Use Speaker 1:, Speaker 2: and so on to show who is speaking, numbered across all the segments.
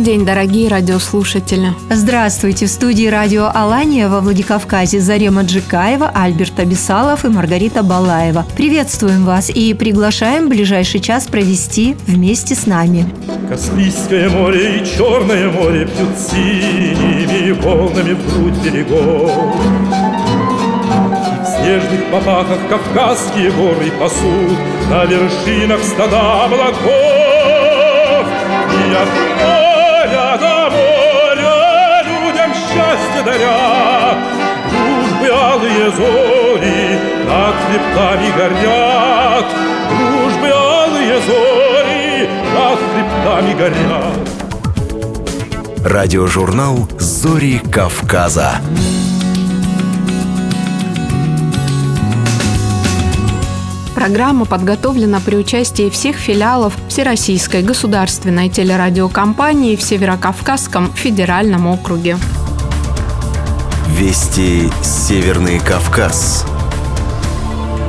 Speaker 1: Добрый день, дорогие радиослушатели.
Speaker 2: Здравствуйте! В студии радио «Алания» во Владикавказе Зарема Джикаева, Альберт Абисалов и Маргарита Балаева. Приветствуем вас и приглашаем ближайший час провести вместе с нами.
Speaker 3: Каспийское море и Черное море Пьют синими волнами в грудь берегов. И в снежных попахах Кавказские горы пасут На вершинах стада облаков. И от счастье даря, Дружбы алые зори над хребтами горят, Дружбы алые зори над хребтами горят.
Speaker 4: Радиожурнал «Зори Кавказа».
Speaker 1: Программа подготовлена при участии всех филиалов Всероссийской государственной телерадиокомпании в Северокавказском федеральном округе.
Speaker 4: Вести Северный Кавказ.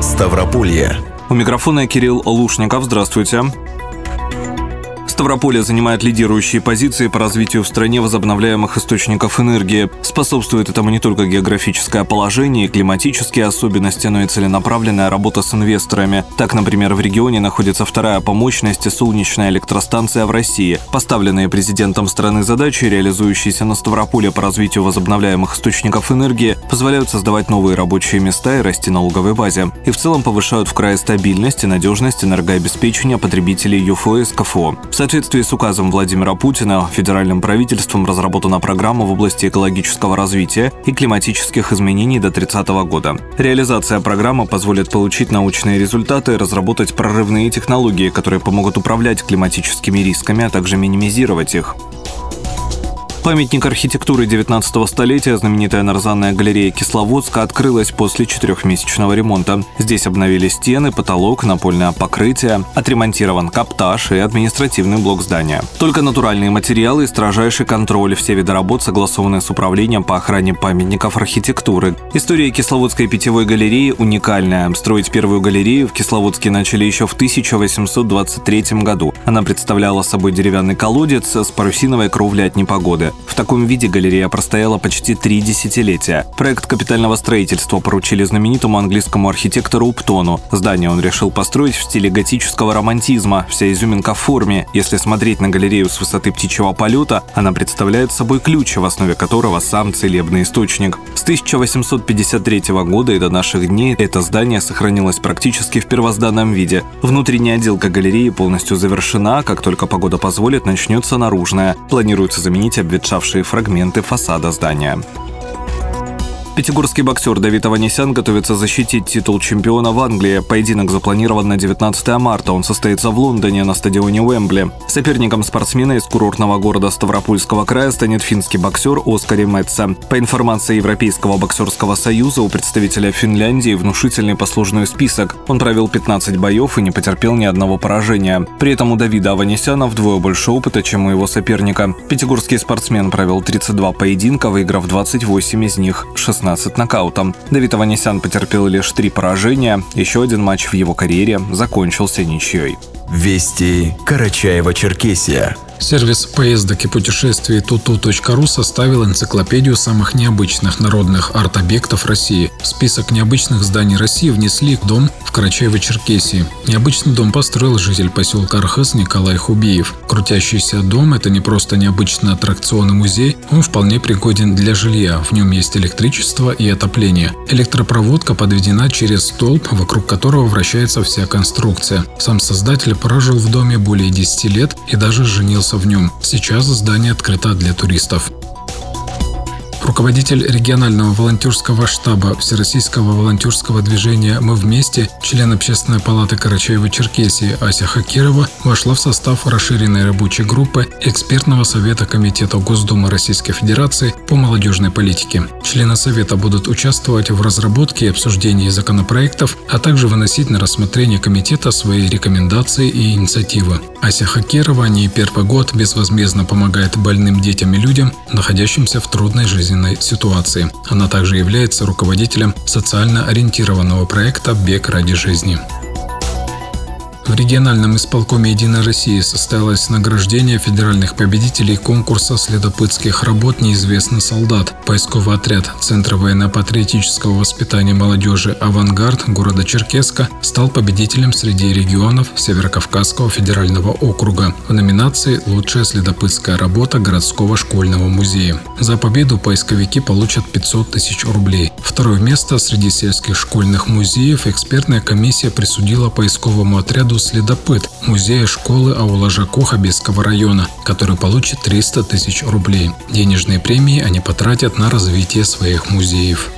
Speaker 4: Ставрополье.
Speaker 5: У микрофона Кирилл Лушников. Здравствуйте. Ставрополье занимает лидирующие позиции по развитию в стране возобновляемых источников энергии. Способствует этому не только географическое положение и климатические особенности, но и целенаправленная работа с инвесторами. Так, например, в регионе находится вторая по мощности солнечная электростанция в России. Поставленные президентом страны задачи, реализующиеся на Ставрополье по развитию возобновляемых источников энергии, позволяют создавать новые рабочие места и расти налоговой базе. И в целом повышают в крае стабильность и надежность энергообеспечения потребителей ЮФО и СКФО. В соответствии с указом Владимира Путина федеральным правительством разработана программа в области экологического развития и климатических изменений до 30 года. Реализация программы позволит получить научные результаты разработать прорывные технологии, которые помогут управлять климатическими рисками, а также минимизировать их. Памятник архитектуры 19 столетия, знаменитая нарзанная галерея Кисловодска, открылась после четырехмесячного ремонта. Здесь обновили стены, потолок, напольное покрытие, отремонтирован каптаж и административный блок здания. Только натуральные материалы и строжайший контроль. Все виды работ согласованы с управлением по охране памятников архитектуры. История Кисловодской питьевой галереи уникальная. Строить первую галерею в Кисловодске начали еще в 1823 году. Она представляла собой деревянный колодец с парусиновой кровлей от непогоды. В таком виде галерея простояла почти три десятилетия. Проект капитального строительства поручили знаменитому английскому архитектору Уптону. Здание он решил построить в стиле готического романтизма, вся изюминка в форме. Если смотреть на галерею с высоты птичьего полета, она представляет собой ключ, в основе которого сам целебный источник. С 1853 года и до наших дней это здание сохранилось практически в первозданном виде. Внутренняя отделка галереи полностью завершена, как только погода позволит, начнется наружная. Планируется заменить обветшавшие обветшавшие фрагменты фасада здания. Пятигорский боксер Давид Аванесян готовится защитить титул чемпиона в Англии. Поединок запланирован на 19 марта. Он состоится в Лондоне на стадионе Уэмбли. Соперником спортсмена из курортного города Ставропольского края станет финский боксер Оскари Метца. По информации Европейского боксерского союза, у представителя Финляндии внушительный послужной список. Он провел 15 боев и не потерпел ни одного поражения. При этом у Давида Аванесяна вдвое больше опыта, чем у его соперника. Пятигорский спортсмен провел 32 поединка, выиграв 28 из них, 16 16 нокаутом. Давид Аванесян потерпел лишь три поражения. Еще один матч в его карьере закончился ничьей.
Speaker 4: Вести Карачаева-Черкесия.
Speaker 6: Сервис поездок и путешествий tutu.ru составил энциклопедию самых необычных народных арт-объектов России. В список необычных зданий России внесли дом в Карачаево-Черкесии. Необычный дом построил житель поселка Архыз Николай Хубиев. Крутящийся дом – это не просто необычный аттракцион и музей, он вполне пригоден для жилья. В нем есть электричество и отопление. Электропроводка подведена через столб, вокруг которого вращается вся конструкция. Сам создатель прожил в доме более 10 лет и даже женился в нем. Сейчас здание открыто для туристов. Руководитель регионального волонтерского штаба Всероссийского волонтерского движения «Мы вместе», член Общественной палаты Карачаева-Черкесии Ася Хакирова вошла в состав расширенной рабочей группы экспертного совета Комитета Госдумы Российской Федерации по молодежной политике. Члены совета будут участвовать в разработке и обсуждении законопроектов, а также выносить на рассмотрение комитета свои рекомендации и инициативы. Ася Хакирова не первый год безвозмездно помогает больным детям и людям, находящимся в трудной жизни жизненной ситуации. Она также является руководителем социально ориентированного проекта «Бег ради жизни». В региональном исполкоме «Единой России» состоялось награждение федеральных победителей конкурса следопытских работ «Неизвестный солдат». Поисковый отряд Центра военно-патриотического воспитания молодежи «Авангард» города Черкеска стал победителем среди регионов Северокавказского федерального округа в номинации «Лучшая следопытская работа городского школьного музея». За победу поисковики получат 500 тысяч рублей. Второе место среди сельских школьных музеев экспертная комиссия присудила поисковому отряду «Следопыт» музея школы аула Жакоха Беского района, который получит 300 тысяч рублей. Денежные премии они потратят на развитие своих музеев.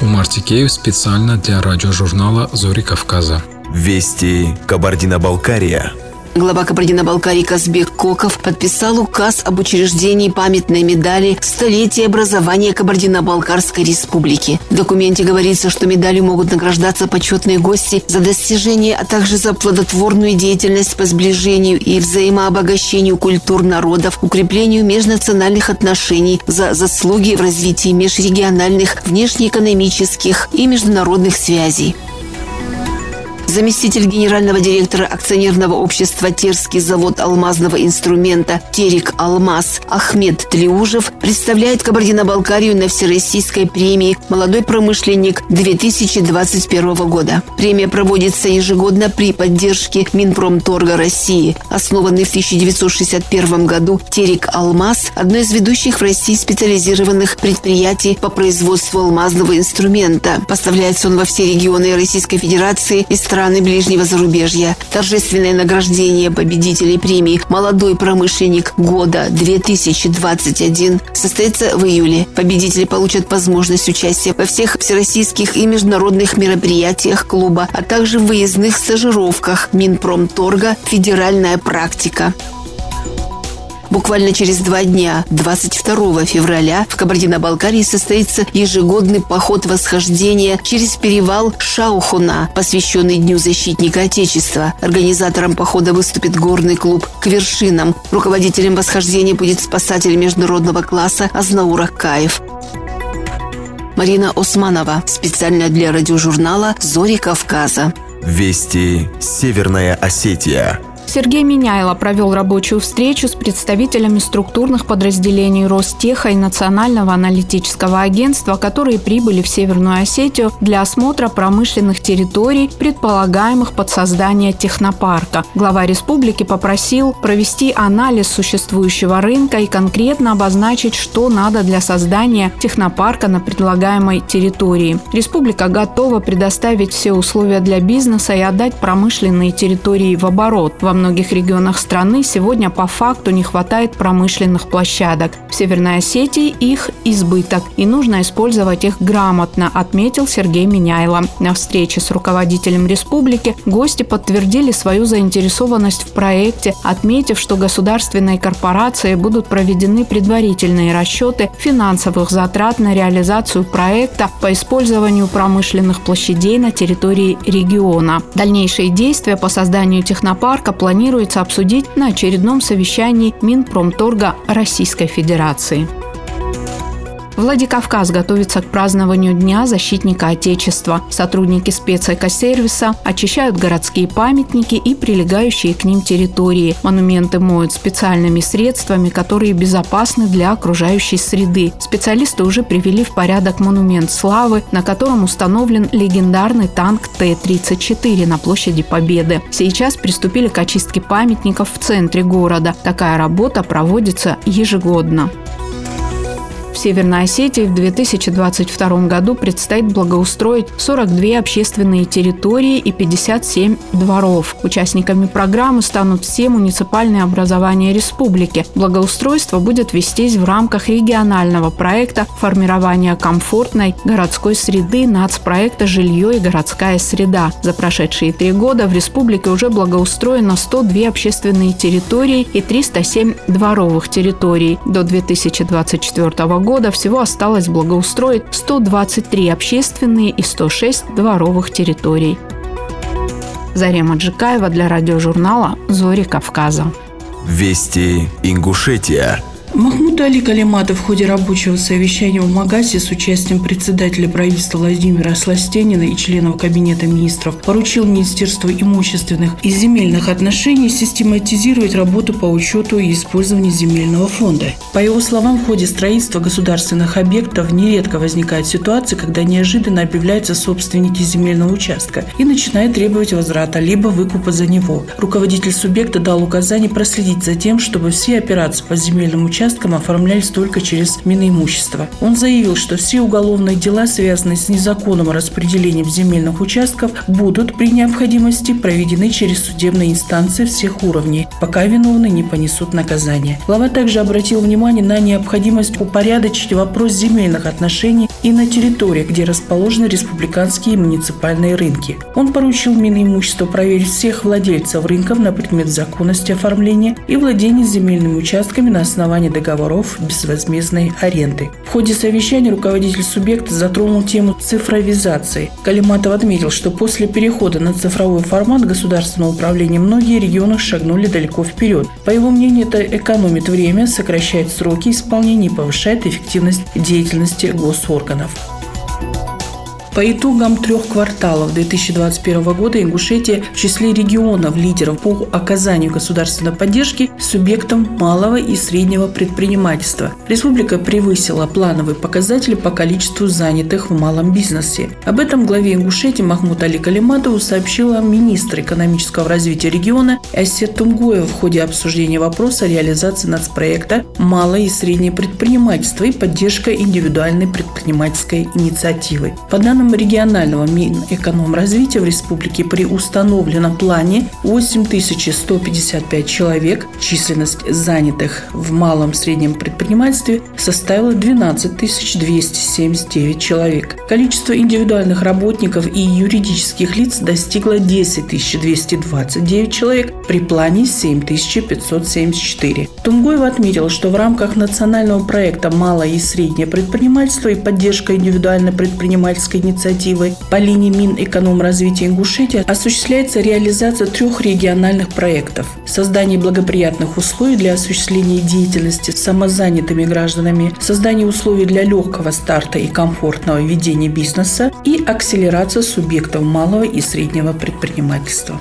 Speaker 6: Умар Тикеев специально для радиожурнала «Зори Кавказа».
Speaker 4: Вести Кабардино-Балкария.
Speaker 7: Глава Кабардино-Балкарии Казбек Коков подписал указ об учреждении памятной медали «Столетие образования Кабардино-Балкарской республики». В документе говорится, что медалью могут награждаться почетные гости за достижения, а также за плодотворную деятельность по сближению и взаимообогащению культур народов, укреплению межнациональных отношений, за заслуги в развитии межрегиональных, внешнеэкономических и международных связей заместитель генерального директора акционерного общества «Терский завод алмазного инструмента» «Терек Алмаз» Ахмед Тлеужев представляет Кабардино-Балкарию на Всероссийской премии «Молодой промышленник» 2021 года. Премия проводится ежегодно при поддержке Минпромторга России. Основанный в 1961 году «Терек Алмаз» – одно из ведущих в России специализированных предприятий по производству алмазного инструмента. Поставляется он во все регионы Российской Федерации и стран страны ближнего зарубежья. Торжественное награждение победителей премии «Молодой промышленник года 2021» состоится в июле. Победители получат возможность участия во всех всероссийских и международных мероприятиях клуба, а также в выездных стажировках Минпромторга «Федеральная практика». Буквально через два дня, 22 февраля, в Кабардино-Балкарии состоится ежегодный поход восхождения через перевал Шаухуна, посвященный Дню защитника Отечества. Организатором похода выступит горный клуб «К вершинам». Руководителем восхождения будет спасатель международного класса Азнаур Акаев. Марина Османова. Специально для радиожурнала «Зори Кавказа».
Speaker 4: Вести Северная Осетия.
Speaker 1: Сергей Меняйло провел рабочую встречу с представителями структурных подразделений Ростеха и Национального аналитического агентства, которые прибыли в Северную Осетию для осмотра промышленных территорий, предполагаемых под создание технопарка. Глава республики попросил провести анализ существующего рынка и конкретно обозначить, что надо для создания технопарка на предлагаемой территории. Республика готова предоставить все условия для бизнеса и отдать промышленные территории в оборот. Во многих регионах страны сегодня по факту не хватает промышленных площадок. В Северной Осетии их избыток, и нужно использовать их грамотно, отметил Сергей Меняйло. На встрече с руководителем республики гости подтвердили свою заинтересованность в проекте, отметив, что государственные корпорации будут проведены предварительные расчеты финансовых затрат на реализацию проекта по использованию промышленных площадей на территории региона. Дальнейшие действия по созданию технопарка планируется обсудить на очередном совещании Минпромторга Российской Федерации. Владикавказ готовится к празднованию Дня защитника Отечества. Сотрудники спецэкосервиса очищают городские памятники и прилегающие к ним территории. Монументы моют специальными средствами, которые безопасны для окружающей среды. Специалисты уже привели в порядок монумент славы, на котором установлен легендарный танк Т-34 на площади Победы. Сейчас приступили к очистке памятников в центре города. Такая работа проводится ежегодно. В Северной Осетии в 2022 году предстоит благоустроить 42 общественные территории и 57 дворов. Участниками программы станут все муниципальные образования республики. Благоустройство будет вестись в рамках регионального проекта формирования комфортной городской среды нацпроекта «Жилье и городская среда». За прошедшие три года в республике уже благоустроено 102 общественные территории и 307 дворовых территорий. До 2024 года всего осталось благоустроить 123 общественные и 106 дворовых территорий. Зарема Джикаева для радиожурнала «Зори Кавказа».
Speaker 8: Вести Ингушетия.
Speaker 9: Махмуд Али Калиматов в ходе рабочего совещания в Магасе с участием председателя правительства Владимира Сластенина и членов Кабинета министров поручил Министерству имущественных и земельных отношений систематизировать работу по учету и использованию земельного фонда. По его словам, в ходе строительства государственных объектов нередко возникает ситуация, когда неожиданно объявляются собственники земельного участка и начинают требовать возврата либо выкупа за него. Руководитель субъекта дал указание проследить за тем, чтобы все операции по земельному участку участкам оформлялись только через Минимущество. Он заявил, что все уголовные дела, связанные с незаконным распределением земельных участков, будут при необходимости проведены через судебные инстанции всех уровней, пока виновные не понесут наказание. Глава также обратил внимание на необходимость упорядочить вопрос земельных отношений и на территории, где расположены республиканские и муниципальные рынки. Он поручил Минимуществу проверить всех владельцев рынков на предмет законности оформления и владения земельными участками на основании подписания договоров безвозмездной аренды. В ходе совещания руководитель субъекта затронул тему цифровизации. Калиматов отметил, что после перехода на цифровой формат государственного управления многие регионы шагнули далеко вперед. По его мнению, это экономит время, сокращает сроки исполнения и повышает эффективность деятельности госорганов. По итогам трех кварталов 2021 года Ингушетия в числе регионов лидеров по оказанию государственной поддержки субъектам малого и среднего предпринимательства. Республика превысила плановые показатели по количеству занятых в малом бизнесе. Об этом главе Ингушетии Махмуд Али Калиматову сообщила министр экономического развития региона Асет Тунгоева в ходе обсуждения вопроса реализации нацпроекта «Малое и среднее предпринимательство» и поддержка индивидуальной предпринимательской инициативы. По данным данным регионального Минэкономразвития в республике при установленном плане 8155 человек. Численность занятых в малом среднем предпринимательстве составила 12 279 человек. Количество индивидуальных работников и юридических лиц достигло 10 229 человек при плане 7 574. Тунгоева отметил, что в рамках национального проекта «Малое и среднее предпринимательство» и поддержка индивидуальной предпринимательской инициативы по линии Минэкономразвития Ингушетии осуществляется реализация трех региональных проектов. Создание благоприятных условий для осуществления деятельности с самозанятыми гражданами, создание условий для легкого старта и комфортного ведения бизнеса и акселерация субъектов малого и среднего предпринимательства.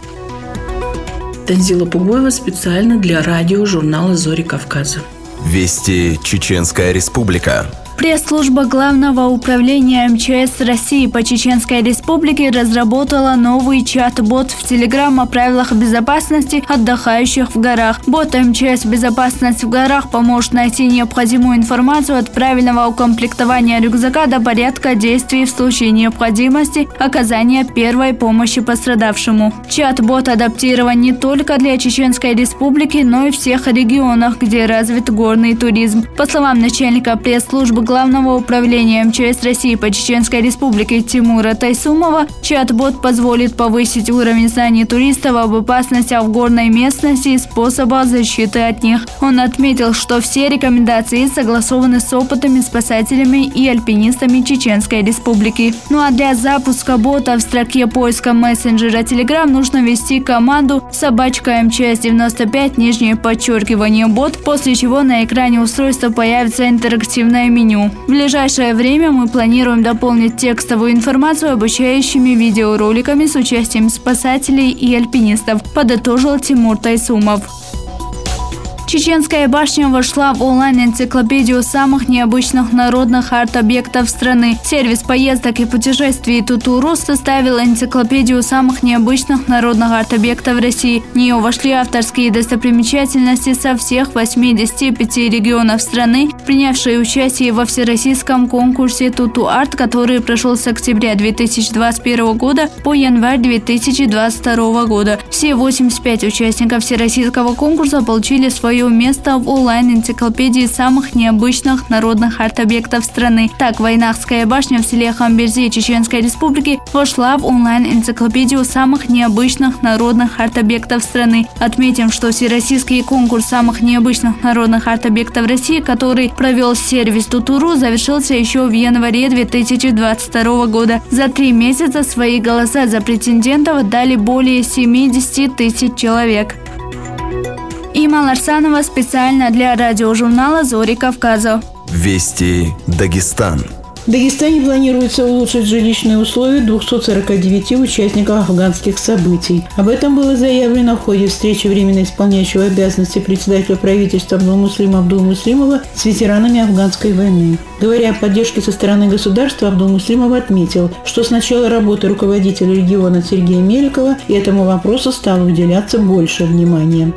Speaker 9: Танзила Пугоева специально для радио журнала «Зори Кавказа».
Speaker 8: Вести Чеченская Республика.
Speaker 10: Пресс-служба Главного управления МЧС России по Чеченской Республике разработала новый чат-бот в Телеграм о правилах безопасности отдыхающих в горах. Бот МЧС «Безопасность в горах» поможет найти необходимую информацию от правильного укомплектования рюкзака до порядка действий в случае необходимости оказания первой помощи пострадавшему. Чат-бот адаптирован не только для Чеченской Республики, но и всех регионах, где развит горный туризм. По словам начальника пресс-службы Главного управления МЧС России по Чеченской Республике Тимура Тайсумова, чат-бот позволит повысить уровень знаний туристов об опасностях в горной местности и способа защиты от них. Он отметил, что все рекомендации согласованы с опытными спасателями и альпинистами Чеченской Республики. Ну а для запуска бота в строке поиска мессенджера Telegram нужно ввести команду собачка МЧС 95 нижнее подчеркивание бот, после чего на экране устройства появится интерактивное меню меню. В ближайшее время мы планируем дополнить текстовую информацию обучающими видеороликами с участием спасателей и альпинистов, подытожил Тимур Тайсумов. Чеченская башня вошла в онлайн-энциклопедию самых необычных народных арт-объектов страны. Сервис поездок и путешествий Тутуру составил энциклопедию самых необычных народных арт-объектов России. В нее вошли авторские достопримечательности со всех 85 регионов страны, принявшие участие во всероссийском конкурсе Туту Арт, который прошел с октября 2021 года по январь 2022 года. Все 85 участников всероссийского конкурса получили свое место в онлайн-энциклопедии самых необычных народных арт-объектов страны. Так, Войнахская башня в селе Хамберзе Чеченской Республики вошла в онлайн-энциклопедию самых необычных народных арт-объектов страны. Отметим, что Всероссийский конкурс самых необычных народных арт-объектов России, который провел сервис Тутуру, завершился еще в январе 2022 года. За три месяца свои голоса за претендентов дали более 70 тысяч человек. Има Ларсанова специально для радиожурнала «Зори Кавказа».
Speaker 8: Вести Дагестан.
Speaker 11: В Дагестане планируется улучшить жилищные условия 249 участников афганских событий. Об этом было заявлено в ходе встречи временно исполняющего обязанности председателя правительства Абдул-Муслима Абдул-Муслимова с ветеранами афганской войны. Говоря о поддержке со стороны государства, Абдул-Муслимов отметил, что с начала работы руководителя региона Сергея Меликова этому вопросу стало уделяться больше внимания.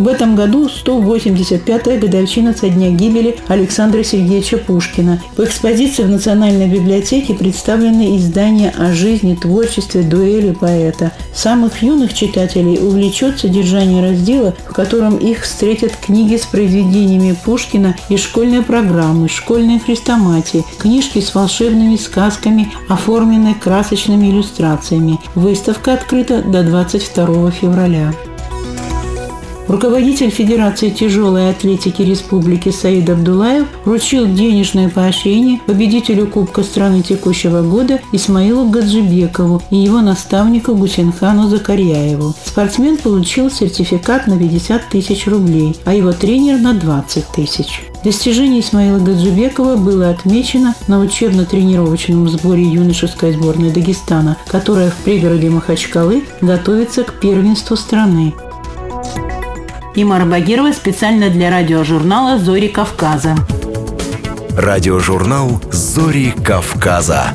Speaker 11: В этом году 185-я годовщина со дня гибели Александра Сергеевича Пушкина. В экспозиции в Национальной библиотеке представлены издания о жизни, творчестве, дуэли поэта. Самых юных читателей увлечет содержание раздела, в котором их встретят книги с произведениями Пушкина и школьные программы, школьные хрестоматии, книжки с волшебными сказками, оформленные красочными иллюстрациями. Выставка открыта до 22 февраля. Руководитель Федерации тяжелой атлетики Республики Саид Абдулаев вручил денежное поощрение победителю Кубка страны текущего года Исмаилу Гаджибекову и его наставнику Гусинхану Закарьяеву. Спортсмен получил сертификат на 50 тысяч рублей, а его тренер на 20 тысяч. Достижение Исмаила Гаджибекова было отмечено на учебно-тренировочном сборе юношеской сборной Дагестана, которая в пригороде Махачкалы готовится к первенству страны. Имара Багирова специально для радиожурнала «Зори Кавказа».
Speaker 8: Радиожурнал «Зори Кавказа».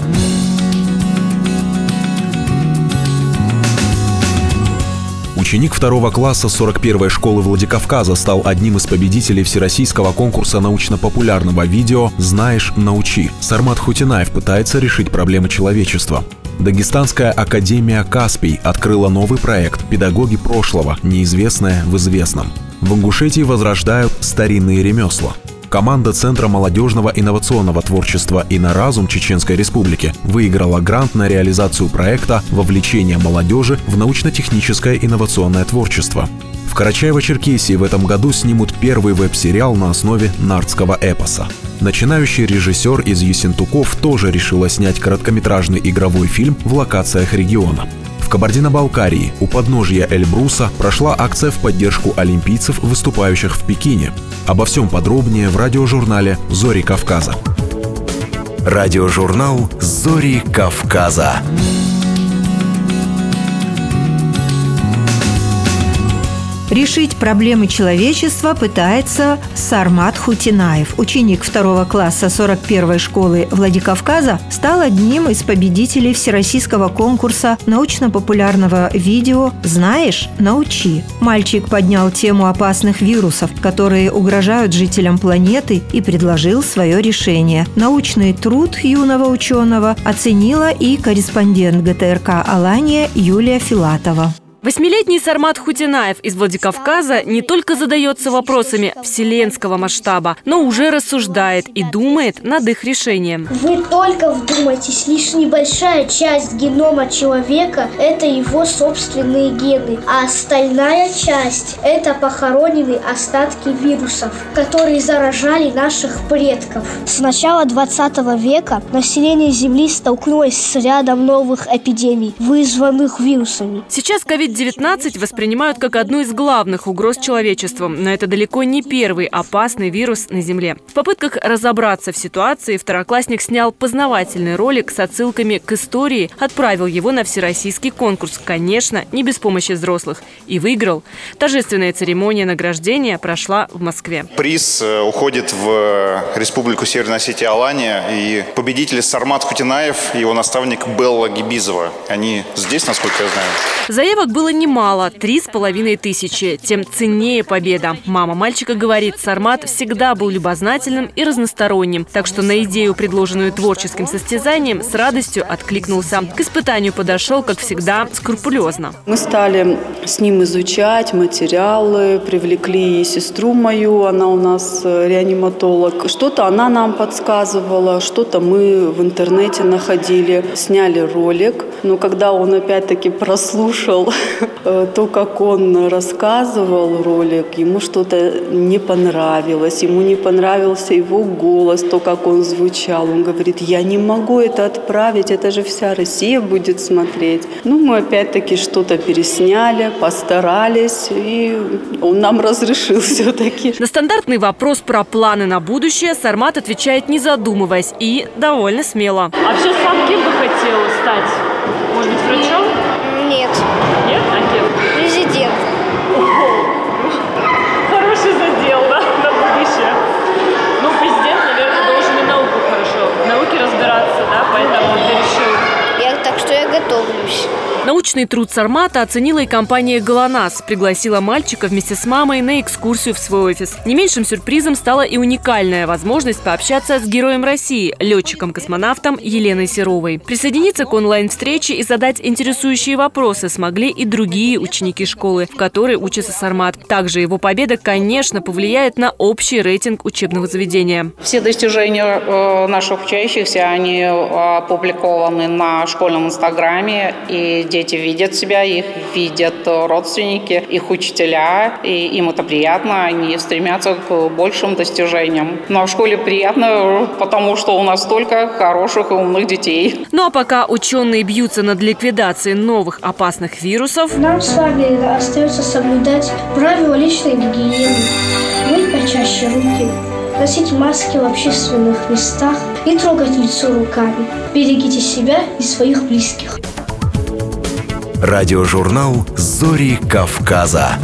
Speaker 8: Ученик второго класса 41-й школы Владикавказа стал одним из победителей всероссийского конкурса научно-популярного видео «Знаешь, научи». Сармат Хутинаев пытается решить проблемы человечества. Дагестанская академия «Каспий» открыла новый проект «Педагоги прошлого. Неизвестное в известном». В Ингушетии возрождают старинные ремесла. Команда Центра молодежного инновационного творчества и на разум Чеченской Республики выиграла грант на реализацию проекта «Вовлечение молодежи в научно-техническое инновационное творчество». В Карачаево-Черкесии в этом году снимут первый веб-сериал на основе нардского эпоса. Начинающий режиссер из Ессентуков тоже решила снять короткометражный игровой фильм в локациях региона. В Кабардино-Балкарии у подножья Эльбруса прошла акция в поддержку олимпийцев, выступающих в Пекине. Обо всем подробнее в радиожурнале «Зори Кавказа». Радиожурнал «Зори Кавказа».
Speaker 2: Решить проблемы человечества пытается Сармат Хутинаев. Ученик второго класса 41-й школы Владикавказа стал одним из победителей всероссийского конкурса научно-популярного видео «Знаешь? Научи». Мальчик поднял тему опасных вирусов, которые угрожают жителям планеты и предложил свое решение. Научный труд юного ученого оценила и корреспондент ГТРК «Алания» Юлия Филатова.
Speaker 12: Восьмилетний Сармат Хутинаев из Владикавказа не только задается вопросами вселенского масштаба, но уже рассуждает и думает над их решением.
Speaker 13: Вы только вдумайтесь, лишь небольшая часть генома человека – это его собственные гены, а остальная часть – это похороненные остатки вирусов, которые заражали наших предков. С начала 20 века население Земли столкнулось с рядом новых эпидемий, вызванных вирусами.
Speaker 12: Сейчас COVID COVID-19 воспринимают как одну из главных угроз человечеству, но это далеко не первый опасный вирус на Земле. В попытках разобраться в ситуации второклассник снял познавательный ролик с отсылками к истории, отправил его на всероссийский конкурс, конечно, не без помощи взрослых, и выиграл. Торжественная церемония награждения прошла в Москве.
Speaker 14: Приз э, уходит в Республику Северная Осетия Алания, и победитель Сармат Хутинаев и его наставник Белла Гибизова. Они здесь, насколько я знаю.
Speaker 12: Заявок было немало – три с половиной тысячи. Тем ценнее победа. Мама мальчика говорит, Сармат всегда был любознательным и разносторонним, так что на идею, предложенную творческим состязанием, с радостью откликнулся. К испытанию подошел, как всегда, скрупулезно.
Speaker 15: Мы стали с ним изучать материалы, привлекли сестру мою, она у нас э, реаниматолог. Что-то она нам подсказывала, что-то мы в интернете находили, сняли ролик. Но когда он опять-таки прослушал то, как он рассказывал ролик, ему что-то не понравилось, ему не понравился его голос, то, как он звучал. Он говорит, я не могу это отправить, это же вся Россия будет смотреть. Ну, мы опять-таки что-то пересняли, постарались, и он нам разрешил все-таки.
Speaker 12: На стандартный вопрос про планы на будущее Сармат отвечает, не задумываясь, и довольно смело.
Speaker 16: А вообще сам кем бы хотел стать? Может быть, врачом?
Speaker 13: Нет.
Speaker 16: Нет? А кем?
Speaker 13: Президент.
Speaker 16: Хороший задел, да, на будущее. Ну, президент, наверное, должен и науку хорошо, в науке разбираться, да, поэтому ты решил.
Speaker 13: Я, так что я готовлюсь.
Speaker 12: Научный труд Сармата оценила и компания «ГЛОНАСС». Пригласила мальчика вместе с мамой на экскурсию в свой офис. Не меньшим сюрпризом стала и уникальная возможность пообщаться с героем России, летчиком-космонавтом Еленой Серовой. Присоединиться к онлайн-встрече и задать интересующие вопросы смогли и другие ученики школы, в которой учится Сармат. Также его победа, конечно, повлияет на общий рейтинг учебного заведения.
Speaker 17: Все достижения э, наших учащихся, они э, опубликованы на школьном инстаграме, и дети видят себя, их видят родственники, их учителя, и им это приятно, они стремятся к большим достижениям. Но в школе приятно, потому что у нас столько хороших и умных детей.
Speaker 12: Ну а пока ученые бьются над ликвидацией новых опасных вирусов,
Speaker 13: Нам с вами остается соблюдать правила личной гигиены, мыть почаще руки, носить маски в общественных местах и трогать лицо руками. Берегите себя и своих близких.
Speaker 4: Радиожурнал «Зори Кавказа».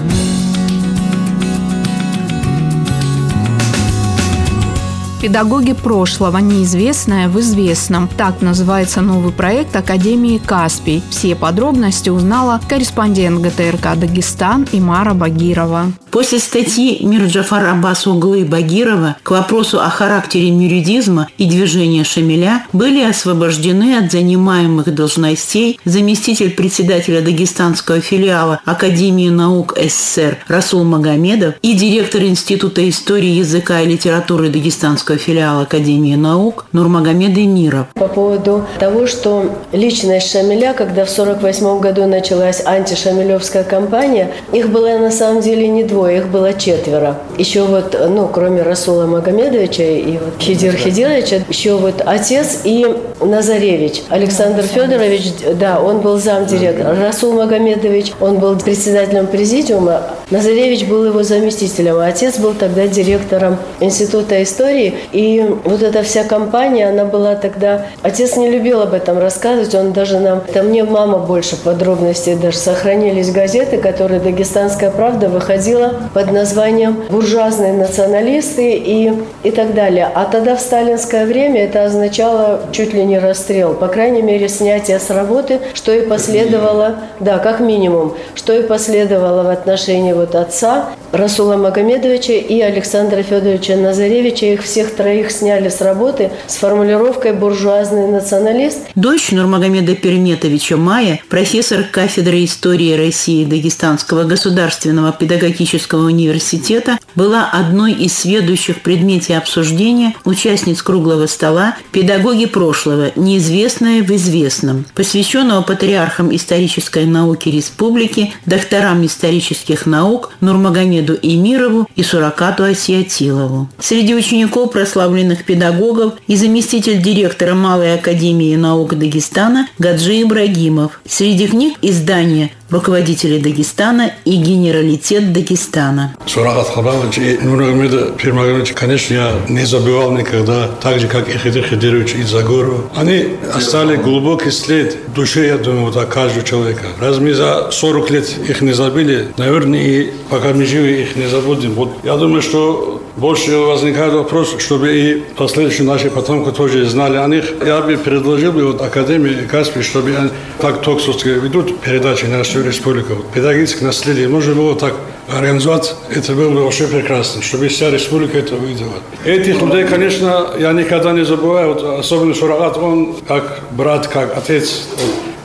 Speaker 1: Педагоги прошлого, неизвестное в известном. Так называется новый проект Академии Каспий. Все подробности узнала корреспондент ГТРК Дагестан Имара Багирова.
Speaker 11: После статьи Мирджафар Аббас Углы Багирова к вопросу о характере мюридизма и движения Шамиля были освобождены от занимаемых должностей заместитель председателя дагестанского филиала Академии наук СССР Расул Магомедов и директор Института истории языка и литературы Дагестанского филиала Академии наук Нурмагомед Эмиров.
Speaker 18: По поводу того, что личность Шамиля, когда в 1948 году началась антишамилевская кампания, их было на самом деле не двое двое, их было четверо. Еще вот, ну, кроме Расула Магомедовича и вот Хидир Хидировича, еще вот отец и Назаревич. Александр Федорович, да, он был замдиректора. Расул Магомедович, он был председателем президиума. Назаревич был его заместителем. А отец был тогда директором Института истории. И вот эта вся компания, она была тогда... Отец не любил об этом рассказывать. Он даже нам... Это мне мама больше подробностей даже сохранились газеты, которые «Дагестанская правда» выходила под названием «буржуазные националисты» и, и так далее. А тогда в сталинское время это означало чуть ли не расстрел, по крайней мере, снятие с работы, что и последовало, да, как минимум, что и последовало в отношении вот отца Расула Магомедовича и Александра Федоровича Назаревича. Их всех троих сняли с работы с формулировкой «буржуазный националист».
Speaker 11: Дочь Нурмагомеда Перметовича Майя, профессор кафедры истории России Дагестанского государственного педагогического университета была одной из сведущих в предмете обсуждения участниц круглого стола «Педагоги прошлого. Неизвестное в известном», посвященного патриархам исторической науки республики, докторам исторических наук Нурмагомеду Эмирову и Суракату Асиатилову. Среди учеников прославленных педагогов и заместитель директора Малой академии наук Дагестана Гаджи Ибрагимов. Среди книг издания руководители Дагестана и генералитет Дагестана.
Speaker 19: Сурагат Хабалович и Нурагомеда Пирмагомедович, конечно, я не забывал никогда, так же, как и Хидр Хидирович и Загору. Они оставили глубокий след в душе, я думаю, вот каждого человека. Раз мы за 40 лет их не забили, наверное, и пока мы живы, их не забудем. Вот я думаю, что больше возникает вопрос, чтобы и последующие наши потомки тоже знали о них. Я бы предложил бы вот Академии Каспий, чтобы они так токсовские ведут передачи на всю республику. Педагогическое наследие можно было так организовать, это было бы вообще прекрасно, чтобы вся республика это увидела. Этих людей, конечно, я никогда не забываю, вот, особенно Шурагат, он как брат, как отец.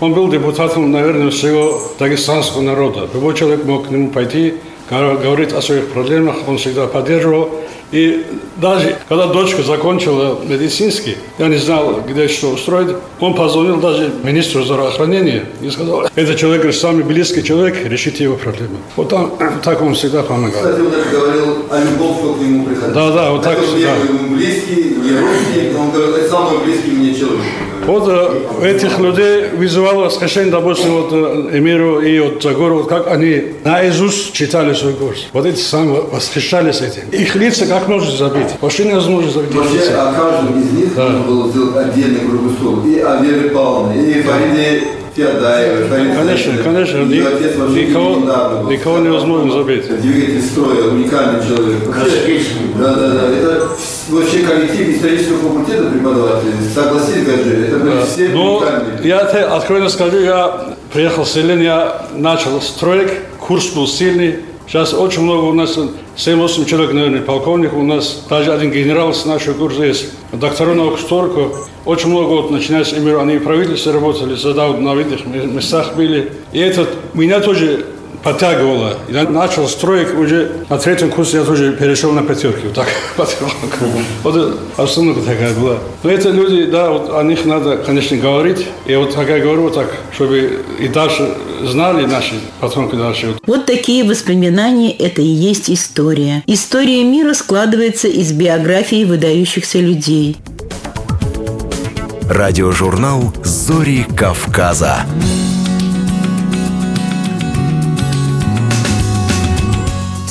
Speaker 19: Он был депутатом, наверное, всего дагестанского народа. Любой человек мог к нему пойти, говорит о своих проблемах, он всегда поддерживал. И даже когда дочка закончила медицинский, я не знал, где что устроить, он позвонил даже министру здравоохранения и сказал, этот человек самый близкий человек, решите его проблемы. Вот там, так он всегда помогал.
Speaker 14: Кстати, он даже говорил о любовь, как к нему приходил.
Speaker 19: Да, да, вот так.
Speaker 14: Я ему близкий, не родственник, он говорит, это самый близкий мне человек.
Speaker 19: Вот этих людей вызывало восхищение, допустим, вот э, Эмиру и вот Загору, вот как они наизусть читали свой курс. Вот эти сами восхищались этим. Их лица как можно забить? Вообще невозможно забить.
Speaker 14: Вообще о каждом из них да. нужно было сделать отдельный круглый стол. И о Вере Павловне, и Фариде Феодаева, Фариде
Speaker 19: Конечно, конечно. Ни, никого, никого невозможно забить.
Speaker 14: Двигатель строя, уникальный человек. Вообще, да, да, да. Это вообще коллектив исторического факультета преподавателей. Согласись, Гаджи, это были да. все
Speaker 19: ну. Я откровенно скажу, я приехал в селение, я начал строить, курс был сильный. Сейчас очень много у нас, 7-8 человек, наверное, полковник, у нас даже один генерал с нашего курса есть. Докторы наук столько. Очень много, вот, начиная с Эмира, они в правительстве работали, задав на видных местах были. И этот, меня тоже подтягивало. Я начал строить уже на третьем курсе, я тоже перешел на пятерки. Вот так Вот обстановка такая была. Но это люди, да, вот о них надо, конечно, говорить. И вот как я говорю, вот так, чтобы и дальше знали наши потомки дальше.
Speaker 11: Вот такие воспоминания – это и есть история. История мира складывается из биографий выдающихся людей.
Speaker 4: Радиожурнал «Зори Кавказа».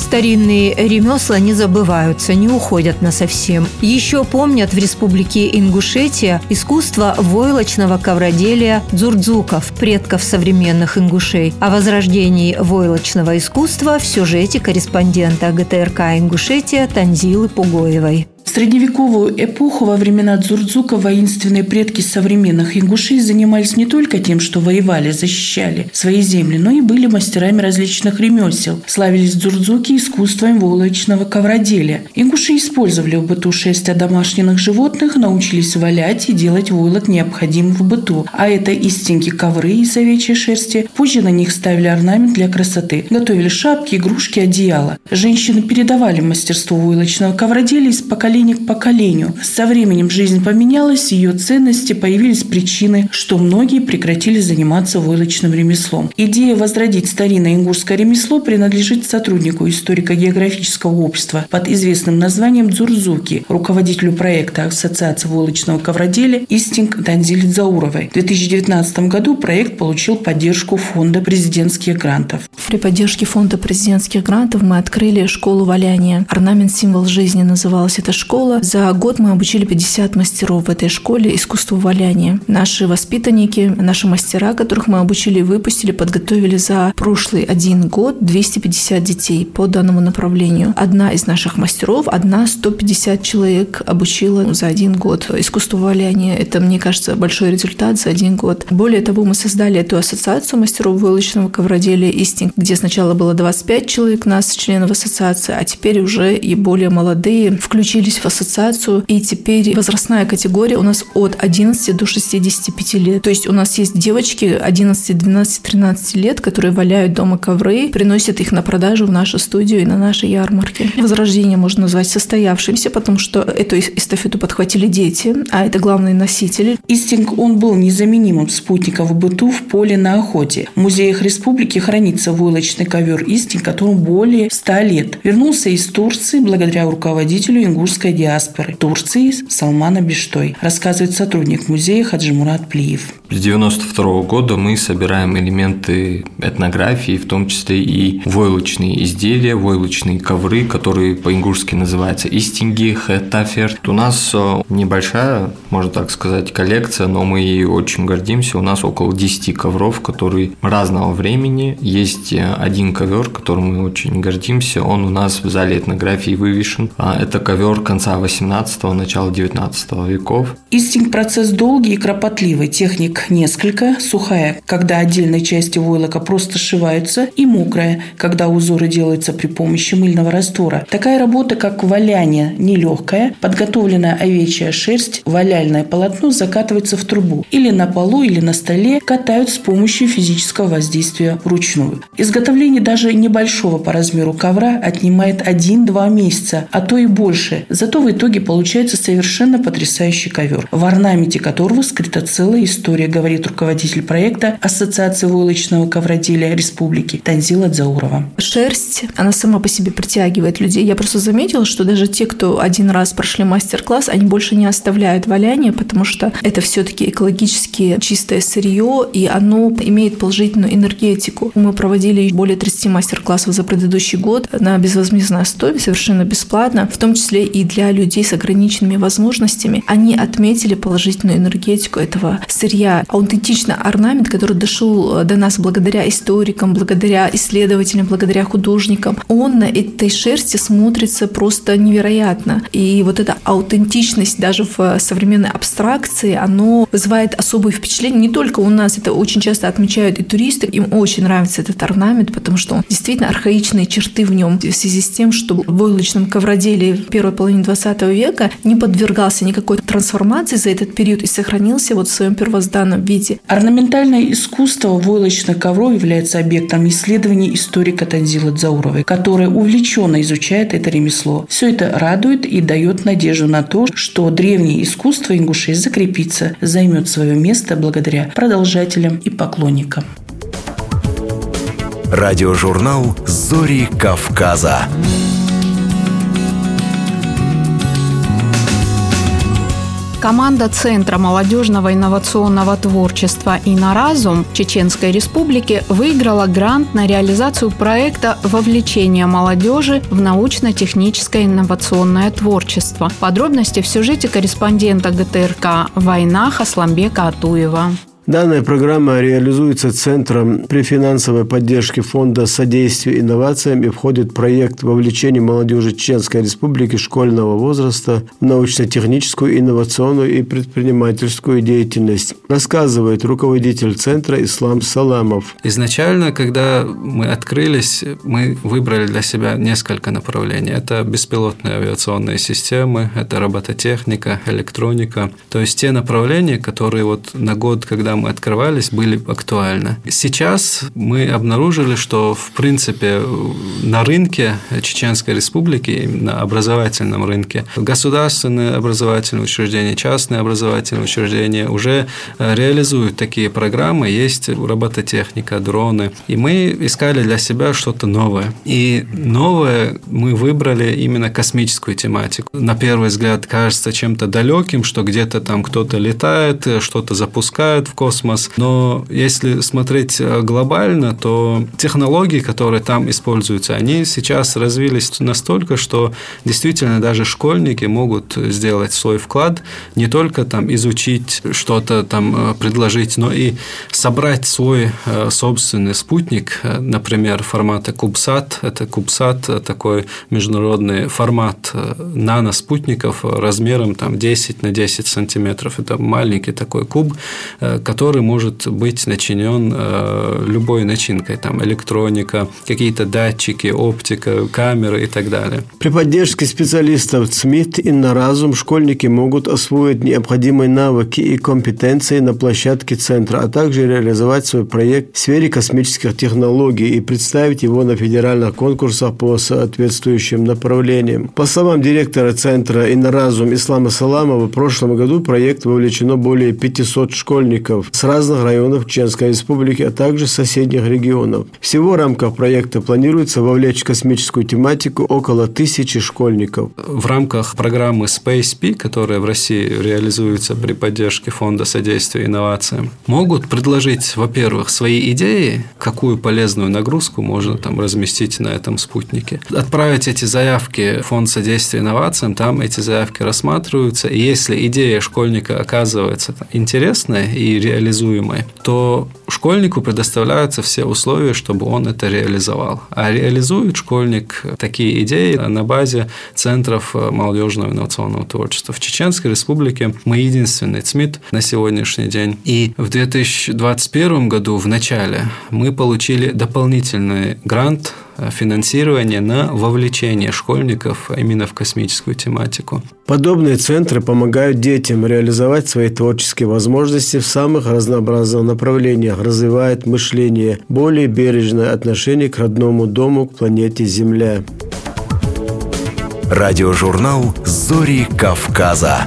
Speaker 2: Старинные ремесла не забываются, не уходят на совсем. Еще помнят в республике Ингушетия искусство войлочного ковроделия дзурдзуков, предков современных ингушей. О возрождении войлочного искусства в сюжете корреспондента ГТРК Ингушетия Танзилы Пугоевой
Speaker 9: средневековую эпоху во времена Дзурдзука воинственные предки современных ингушей занимались не только тем, что воевали, защищали свои земли, но и были мастерами различных ремесел. Славились Дзурдзуки искусством волочного ковроделия. Ингуши использовали в быту шерсть домашних животных, научились валять и делать войлок необходимым в быту. А это истинки ковры из овечьей шерсти. Позже на них ставили орнамент для красоты. Готовили шапки, игрушки, одеяла. Женщины передавали мастерство войлочного ковроделия из поколения поколения к поколению. Со временем жизнь поменялась, ее ценности, появились причины, что многие прекратили заниматься войлочным ремеслом. Идея возродить старинное ингушское ремесло принадлежит сотруднику историко-географического общества под известным названием Дзурзуки, руководителю проекта Ассоциации войлочного ковроделия Истинг Танзиль Зауровой. В 2019 году проект получил поддержку Фонда президентских грантов.
Speaker 20: При поддержке Фонда президентских грантов мы открыли школу валяния. Орнамент «Символ жизни» называлась эта школа школа. За год мы обучили 50 мастеров в этой школе искусству валяния. Наши воспитанники, наши мастера, которых мы обучили и выпустили, подготовили за прошлый один год 250 детей по данному направлению. Одна из наших мастеров, одна 150 человек обучила за один год искусству валяния. Это, мне кажется, большой результат за один год. Более того, мы создали эту ассоциацию мастеров войлочного ковроделия «Истинг», где сначала было 25 человек нас, членов ассоциации, а теперь уже и более молодые включились в в ассоциацию, и теперь возрастная категория у нас от 11 до 65 лет. То есть у нас есть девочки 11, 12, 13 лет, которые валяют дома ковры, приносят их на продажу в нашу студию и на наши ярмарки. Возрождение можно назвать состоявшимся, потому что эту эстафету подхватили дети, а это главные носители.
Speaker 9: Истинг, он был незаменимым спутником в быту в поле на охоте. В музеях республики хранится войлочный ковер Истинг, которому более 100 лет. Вернулся из Турции благодаря руководителю ингушской диаспоры Турции Салмана Бештой, рассказывает сотрудник музея Хаджимурат Плиев.
Speaker 21: С 92 года мы собираем элементы этнографии, в том числе и войлочные изделия, войлочные ковры, которые по-ингушски называются истинги, хэтаферт. У нас э, небольшая, можно так сказать, коллекция, но мы ей очень гордимся. У нас около 10 ковров, которые разного времени. Есть э, один ковер, которым мы очень гордимся. Он у нас в зале этнографии вывешен. А это ковер конца 18-го, начала 19 веков.
Speaker 9: Истинг – процесс долгий и кропотливый. Техник несколько. Сухая, когда отдельные части войлока просто сшиваются, и мокрая, когда узоры делаются при помощи мыльного раствора. Такая работа, как валяние, нелегкая. Подготовленная овечья шерсть, валяльное полотно закатывается в трубу. Или на полу, или на столе катают с помощью физического воздействия вручную. Изготовление даже небольшого по размеру ковра отнимает 1-2 месяца, а то и больше. Зато в итоге получается совершенно потрясающий ковер, в орнаменте которого скрыта целая история, говорит руководитель проекта Ассоциации войлочного ковроделия Республики Танзила Дзаурова.
Speaker 20: Шерсть, она сама по себе притягивает людей. Я просто заметила, что даже те, кто один раз прошли мастер-класс, они больше не оставляют валяние, потому что это все-таки экологически чистое сырье, и оно имеет положительную энергетику. Мы проводили более 30 мастер-классов за предыдущий год на безвозмездной основе, совершенно бесплатно, в том числе и для людей с ограниченными возможностями. Они отметили положительную энергетику этого сырья. Аутентичный орнамент, который дошел до нас благодаря историкам, благодаря исследователям, благодаря художникам, он на этой шерсти смотрится просто невероятно. И вот эта аутентичность даже в современной абстракции, оно вызывает особое впечатление не только у нас, это очень часто отмечают и туристы, им очень нравится этот орнамент, потому что он действительно архаичные черты в нем в связи с тем, что в войлочном ковроделии в первой половине 20 века не подвергался никакой трансформации за этот период и сохранился вот в своем первозданном виде.
Speaker 9: Орнаментальное искусство войлочных ковров является объектом исследований историка Танзила Дзауровой, которая увлеченно изучает это ремесло. Все это радует и дает надежду на то, что древнее искусство ингушей закрепится, займет свое место благодаря продолжателям и поклонникам.
Speaker 8: Радиожурнал «Зори Кавказа».
Speaker 1: Команда Центра молодежного инновационного творчества «Иноразум» Чеченской Республики выиграла грант на реализацию проекта «Вовлечение молодежи в научно-техническое инновационное творчество». Подробности в сюжете корреспондента ГТРК «Война» Хасламбека Атуева.
Speaker 22: Данная программа реализуется Центром при финансовой поддержке Фонда содействия инновациям и входит в проект вовлечения молодежи Чеченской Республики школьного возраста в научно-техническую, инновационную и предпринимательскую деятельность, рассказывает руководитель Центра Ислам Саламов.
Speaker 23: Изначально, когда мы открылись, мы выбрали для себя несколько направлений. Это беспилотные авиационные системы, это робототехника, электроника. То есть те направления, которые вот на год, когда мы открывались, были актуальны. Сейчас мы обнаружили, что, в принципе, на рынке Чеченской Республики, на образовательном рынке, государственные образовательные учреждения, частные образовательные учреждения уже реализуют такие программы. Есть робототехника, дроны. И мы искали для себя что-то новое. И новое мы выбрали именно космическую тематику. На первый взгляд кажется чем-то далеким, что где-то там кто-то летает, что-то запускает в космос. Но если смотреть э, глобально, то технологии, которые там используются, они сейчас развились настолько, что действительно даже школьники могут сделать свой вклад, не только там изучить что-то там э, предложить, но и собрать свой э, собственный спутник, например, формата CubeSat. Это CubeSat такой международный формат наноспутников размером там 10 на 10 сантиметров. Это маленький такой куб, который может быть начинен э, любой начинкой, там электроника, какие-то датчики, оптика, камеры и так далее.
Speaker 22: При поддержке специалистов ЦМИТ и на разум школьники могут освоить необходимые навыки и компетенции на площадке центра, а также реализовать свой проект в сфере космических технологий и представить его на федеральных конкурсах по соответствующим направлениям. По словам директора центра «Инноразум» Ислама Саламова, в прошлом году проект вовлечено более 500 школьников. Школьников с разных районов Чеченской Республики, а также соседних регионов. Всего в рамках проекта планируется вовлечь в космическую тематику около тысячи школьников.
Speaker 23: В рамках программы Space P, которая в России реализуется при поддержке Фонда содействия инновациям, могут предложить, во-первых, свои идеи, какую полезную нагрузку можно там разместить на этом спутнике, отправить эти заявки в Фонд содействия инновациям, там эти заявки рассматриваются, и если идея школьника оказывается интересной и реализуемой, то школьнику предоставляются все условия, чтобы он это реализовал. А реализует школьник такие идеи на базе центров молодежного инновационного творчества. В Чеченской Республике мы единственный ЦМИТ на сегодняшний день. И в 2021 году в начале мы получили дополнительный грант финансирование на вовлечение школьников именно в космическую тематику.
Speaker 22: Подобные центры помогают детям реализовать свои творческие возможности в самых разнообразных направлениях, развивают мышление, более бережное отношение к родному дому, к планете Земля.
Speaker 4: Радиожурнал «Зори Кавказа».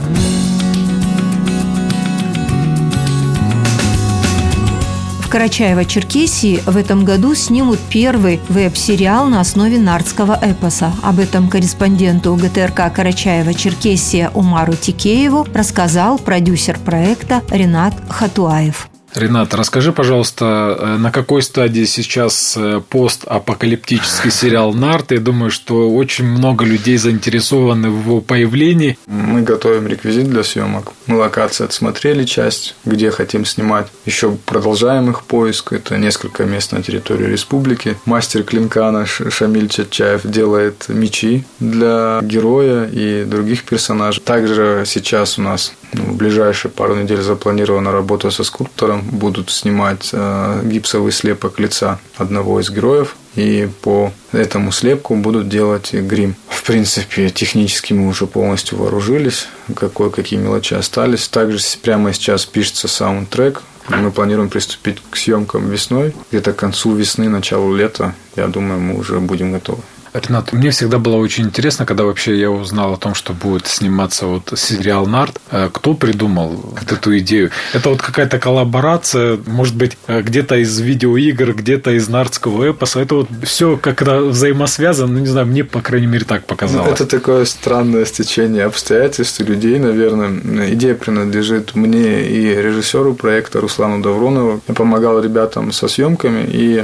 Speaker 2: В Карачаево-Черкесии в этом году снимут первый веб-сериал на основе нардского эпоса. Об этом корреспонденту ГТРК Карачаева-Черкесия Умару Тикееву рассказал продюсер проекта Ренат Хатуаев.
Speaker 6: Ренат, расскажи, пожалуйста, э, на какой стадии сейчас э, постапокалиптический сериал «Нарт»? Я думаю, что очень много людей заинтересованы в его появлении.
Speaker 24: Мы готовим реквизит для съемок. Мы локации отсмотрели часть, где хотим снимать. Еще продолжаем их поиск. Это несколько мест на территории республики. Мастер клинка наш Шамиль Чачаев делает мечи для героя и других персонажей. Также сейчас у нас в ближайшие пару недель запланирована работа со скульптором. Будут снимать э, гипсовый слепок лица одного из героев. И по этому слепку будут делать грим. В принципе, технически мы уже полностью вооружились. Какой, какие мелочи остались. Также прямо сейчас пишется саундтрек. Мы планируем приступить к съемкам весной. Где-то к концу весны, началу лета, я думаю, мы уже будем готовы.
Speaker 6: Ренат, мне всегда было очень интересно, когда вообще я узнал о том, что будет сниматься вот сериал «Нарт». Э, кто придумал вот эту идею? Это вот какая-то коллаборация, может быть, э, где-то из видеоигр, где-то из нардского эпоса. Это вот все как-то взаимосвязано, ну, не знаю, мне, по крайней мере, так показалось.
Speaker 24: Ну, это такое странное стечение обстоятельств и людей, наверное. Идея принадлежит мне и режиссеру проекта Руслану Давронову. Я помогал ребятам со съемками, и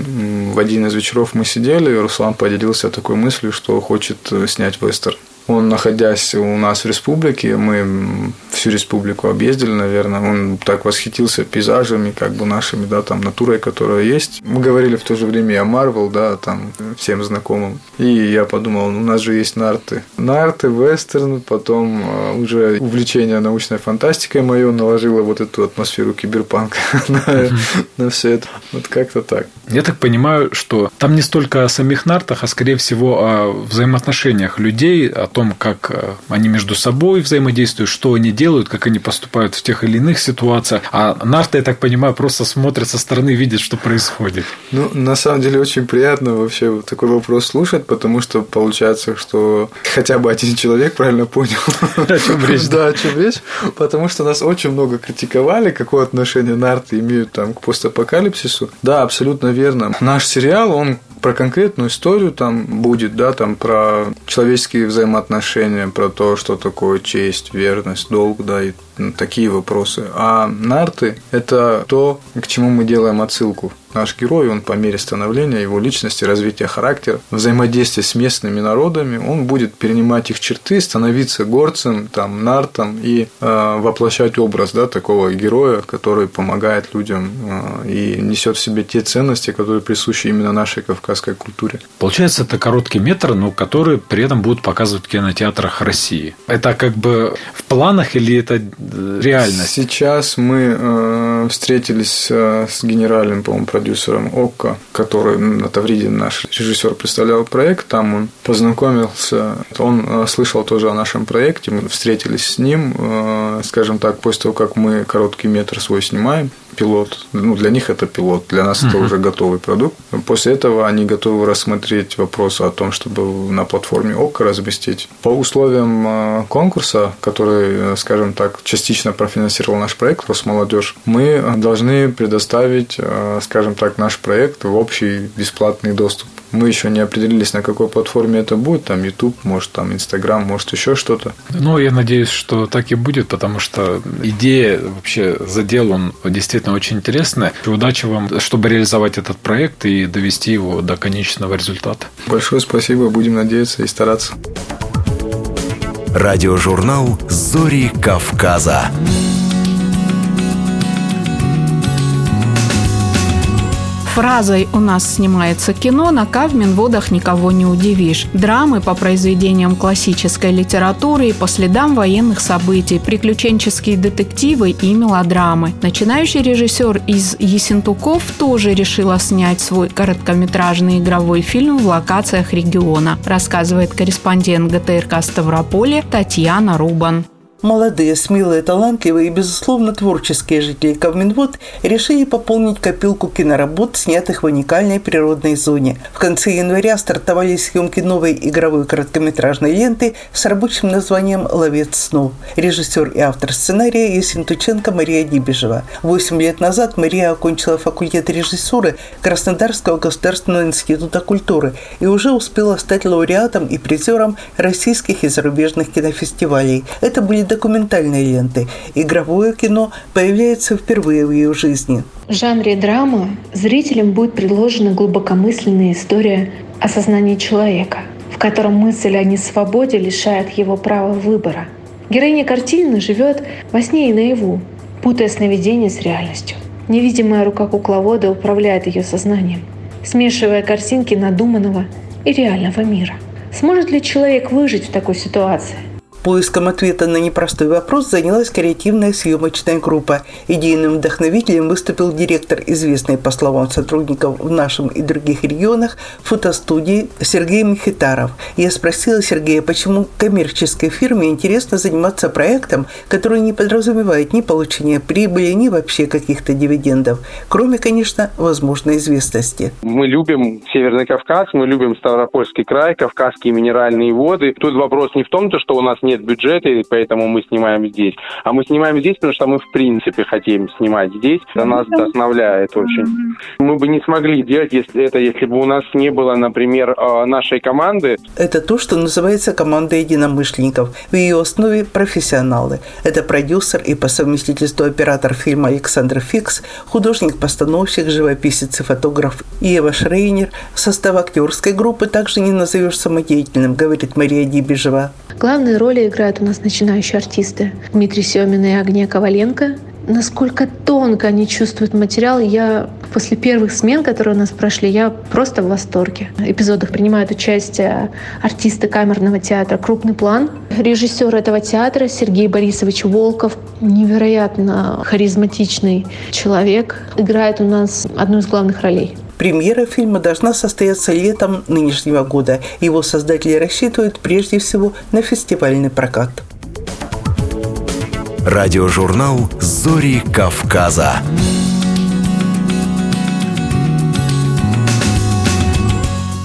Speaker 24: в один из вечеров мы сидели, и Руслан поделился такой такой мыслью, что хочет э, снять вестерн. Он, находясь у нас в республике, мы всю республику объездили, наверное, он так восхитился пейзажами, как бы нашими, да, там, натурой, которая есть. Мы говорили в то же время и о Марвел, да, там, всем знакомым. И я подумал, ну, у нас же есть нарты. Нарты, вестерн, потом э, уже увлечение научной фантастикой мое наложило вот эту атмосферу киберпанка на, на все это. Вот как-то так.
Speaker 6: Я так понимаю, что там не столько о самих нартах, а скорее всего о взаимоотношениях людей, о том, как э, они между собой взаимодействуют, что они делают, как они поступают в тех или иных ситуациях. А нарты, я так понимаю, просто смотрят со стороны, видят, что происходит.
Speaker 24: Ну, на самом деле, очень приятно вообще такой вопрос слушать, потому что получается, что хотя бы один человек правильно понял,
Speaker 6: о чем речь.
Speaker 24: Да, о чем речь, потому что нас очень много критиковали, какое отношение нарты имеют там к постапокалипсису. Да, абсолютно верно. Наш сериал, он про конкретную историю там будет, да, там про человеческие взаимоотношения, про то, что такое честь, верность, долг, да, и такие вопросы. А нарты – это то, к чему мы делаем отсылку. Наш герой, он по мере становления его личности, развития характера, взаимодействия с местными народами, он будет перенимать их черты, становиться горцем, там, нартом и э, воплощать образ да, такого героя, который помогает людям э, и несет в себе те ценности, которые присущи именно нашей кавказской культуре.
Speaker 6: Получается, это короткий метр, но который при этом будут показывать в кинотеатрах России. Это как бы в планах или это реальность?
Speaker 24: Сейчас мы э, встретились э, с генеральным, по-моему, продюсером ОККО, который на Тавриде наш режиссер представлял проект, там он познакомился, он э, слышал тоже о нашем проекте, мы встретились с ним, э, скажем так, после того, как мы короткий метр свой снимаем, пилот. Ну, для них это пилот, для нас это уже готовый продукт. После этого они готовы рассмотреть вопрос о том, чтобы на платформе ОК разместить. По условиям э, конкурса, который, э, скажем так, частично профинансировал наш проект «Росмолодежь», мы должны предоставить, э, скажем так, наш проект в общий бесплатный доступ. Мы еще не определились, на какой платформе это будет, там YouTube, может, там Instagram, может, еще что-то.
Speaker 6: Ну, я надеюсь, что так и будет, потому что идея, вообще задел, он действительно очень интересный. Удачи вам, чтобы реализовать этот проект и довести его до конечного результата.
Speaker 24: Большое спасибо, будем надеяться и стараться.
Speaker 4: Радиожурнал «Зори Кавказа».
Speaker 1: Фразой «У нас снимается кино» на Кавминводах никого не удивишь. Драмы по произведениям классической литературы и по следам военных событий, приключенческие детективы и мелодрамы. Начинающий режиссер из Есентуков тоже решила снять свой короткометражный игровой фильм в локациях региона, рассказывает корреспондент ГТРК Ставрополе Татьяна Рубан.
Speaker 25: Молодые, смелые, талантливые и, безусловно, творческие жители Кавминвод решили пополнить копилку киноработ, снятых в уникальной природной зоне. В конце января стартовали съемки новой игровой короткометражной ленты с рабочим названием «Ловец снов». Режиссер и автор сценария Есентученко Мария Дибежева. Восемь лет назад Мария окончила факультет режиссуры Краснодарского государственного института культуры и уже успела стать лауреатом и призером российских и зарубежных кинофестивалей. Это были документальной ленты. Игровое кино появляется впервые в ее жизни.
Speaker 26: В жанре драма зрителям будет предложена глубокомысленная история о сознании человека, в котором мысль о несвободе лишает его права выбора. Героиня картины живет во сне и наяву, путая сновидения с реальностью. Невидимая рука кукловода управляет ее сознанием, смешивая картинки надуманного и реального мира. Сможет ли человек выжить в такой ситуации?
Speaker 25: Поиском ответа на непростой вопрос занялась креативная съемочная группа. Идейным вдохновителем выступил директор, известный, по словам сотрудников в нашем и других регионах, фотостудии Сергей Михитаров. Я спросила Сергея, почему коммерческой фирме интересно заниматься проектом, который не подразумевает ни получения прибыли, ни вообще каких-то дивидендов, кроме, конечно, возможной известности.
Speaker 27: Мы любим Северный Кавказ, мы любим Ставропольский край, Кавказские минеральные воды. Тут вопрос не в том, что у нас нет нет бюджета, и поэтому мы снимаем здесь. А мы снимаем здесь, потому что мы в принципе хотим снимать здесь. Это нас вдохновляет очень. Мы бы не смогли делать если это, если бы у нас не было, например, э, нашей команды.
Speaker 25: Это то, что называется команда единомышленников. В ее основе профессионалы. Это продюсер и по совместительству оператор фильма Александр Фикс, художник-постановщик, живописец и фотограф Ева Шрейнер. Состав актерской группы также не назовешь самодеятельным, говорит Мария Дибежева.
Speaker 26: Главные роли играют у нас начинающие артисты. Дмитрий Семин и Агния Коваленко. Насколько тонко они чувствуют материал, я после первых смен, которые у нас прошли, я просто в восторге. В эпизодах принимают участие артисты камерного театра «Крупный план». Режиссер этого театра Сергей Борисович Волков, невероятно харизматичный человек, играет у нас одну из главных ролей.
Speaker 25: Премьера фильма должна состояться летом нынешнего года. Его создатели рассчитывают прежде всего на фестивальный прокат.
Speaker 4: Радиожурнал «Зори Кавказа».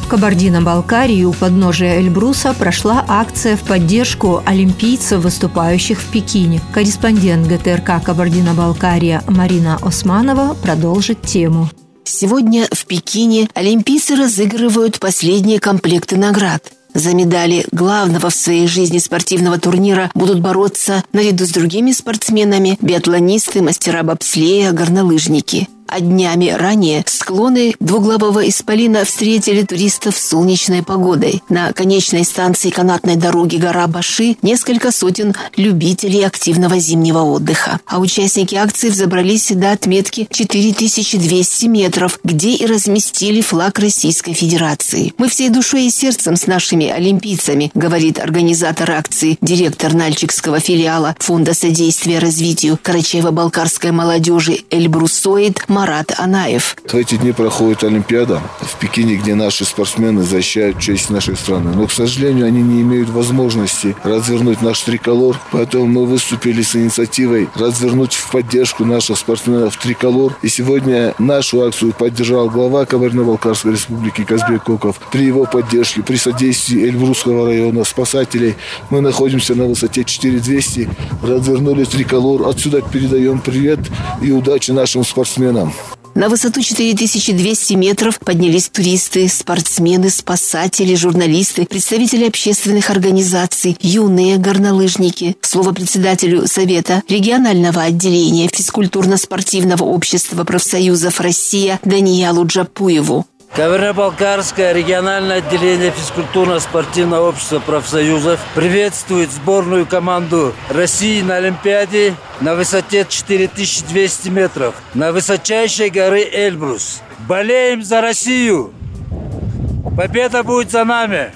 Speaker 2: В Кабардино-Балкарии у подножия Эльбруса прошла акция в поддержку олимпийцев, выступающих в Пекине. Корреспондент ГТРК Кабардино-Балкария Марина Османова продолжит тему.
Speaker 7: Сегодня в Пекине олимпийцы разыгрывают последние комплекты наград. За медали главного в своей жизни спортивного турнира будут бороться наряду с другими спортсменами биатлонисты, мастера бобслея, горнолыжники – а днями ранее склоны двуглавого исполина встретили туристов солнечной погодой. На конечной станции канатной дороги гора Баши несколько сотен любителей активного зимнего отдыха. А участники акции взобрались до отметки 4200 метров, где и разместили флаг Российской Федерации. «Мы всей душой и сердцем с нашими олимпийцами», говорит организатор акции, директор Нальчикского филиала Фонда содействия развитию Карачаево-Балкарской молодежи Эльбрусоид Марат Анаев.
Speaker 28: В эти дни проходит Олимпиада в Пекине, где наши спортсмены защищают честь нашей страны. Но, к сожалению, они не имеют возможности развернуть наш триколор. Поэтому мы выступили с инициативой развернуть в поддержку наших спортсменов триколор. И сегодня нашу акцию поддержал глава Кабардино-Балкарской республики Казбек Коков. При его поддержке, при содействии Эльбрусского района, спасателей, мы находимся на высоте 4200, развернули триколор. Отсюда передаем привет и удачи нашим спортсменам.
Speaker 7: На высоту 4200 метров поднялись туристы, спортсмены, спасатели, журналисты, представители общественных организаций, юные горнолыжники. Слово председателю Совета регионального отделения физкультурно-спортивного общества профсоюзов «Россия» Даниялу Джапуеву.
Speaker 29: Каверно-Балкарское региональное отделение физкультурно-спортивного общества профсоюзов приветствует сборную команду России на Олимпиаде на высоте 4200 метров на высочайшей горы Эльбрус. Болеем за Россию! Победа будет за нами!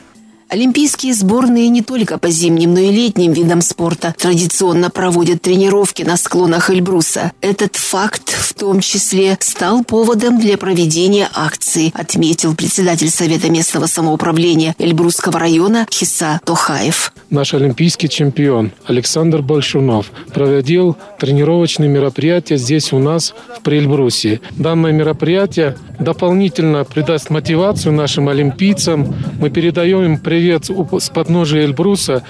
Speaker 7: Олимпийские сборные не только по зимним, но и летним видам спорта традиционно проводят тренировки на склонах Эльбруса. Этот факт в том числе стал поводом для проведения акции, отметил председатель Совета местного самоуправления Эльбрусского района Хиса Тохаев.
Speaker 30: Наш олимпийский чемпион Александр Большунов проводил тренировочные мероприятия здесь у нас в Приэльбрусе. Данное мероприятие дополнительно придаст мотивацию нашим олимпийцам. Мы передаем им привет с подножия Эльбруса.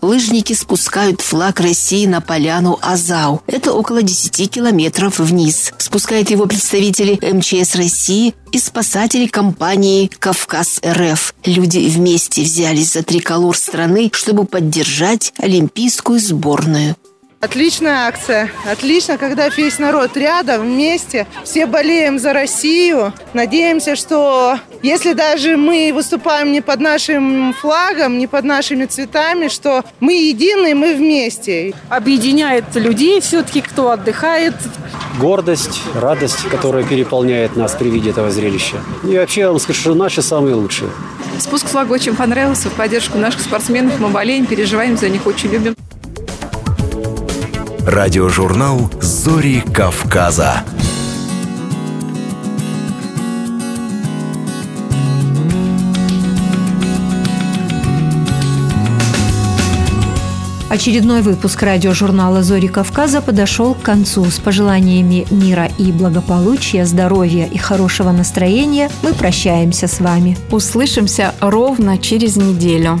Speaker 7: Лыжники спускают флаг России на поляну Азау. Это около 10 километров вниз. Спускают его представители МЧС России и спасатели компании «Кавказ РФ». Люди вместе взялись за триколор страны, чтобы поддержать олимпийскую сборную.
Speaker 31: Отличная акция. Отлично, когда весь народ рядом, вместе. Все болеем за Россию. Надеемся, что если даже мы выступаем не под нашим флагом, не под нашими цветами, что мы едины, мы вместе.
Speaker 32: Объединяет людей все-таки, кто отдыхает.
Speaker 33: Гордость, радость, которая переполняет нас при виде этого зрелища. И вообще, я вам скажу, что наши самые лучшие.
Speaker 34: Спуск флага очень понравился. В поддержку наших спортсменов мы болеем, переживаем за них, очень любим.
Speaker 4: Радиожурнал «Зори Кавказа».
Speaker 2: Очередной выпуск радиожурнала «Зори Кавказа» подошел к концу. С пожеланиями мира и благополучия, здоровья и хорошего настроения мы прощаемся с вами.
Speaker 1: Услышимся ровно через неделю.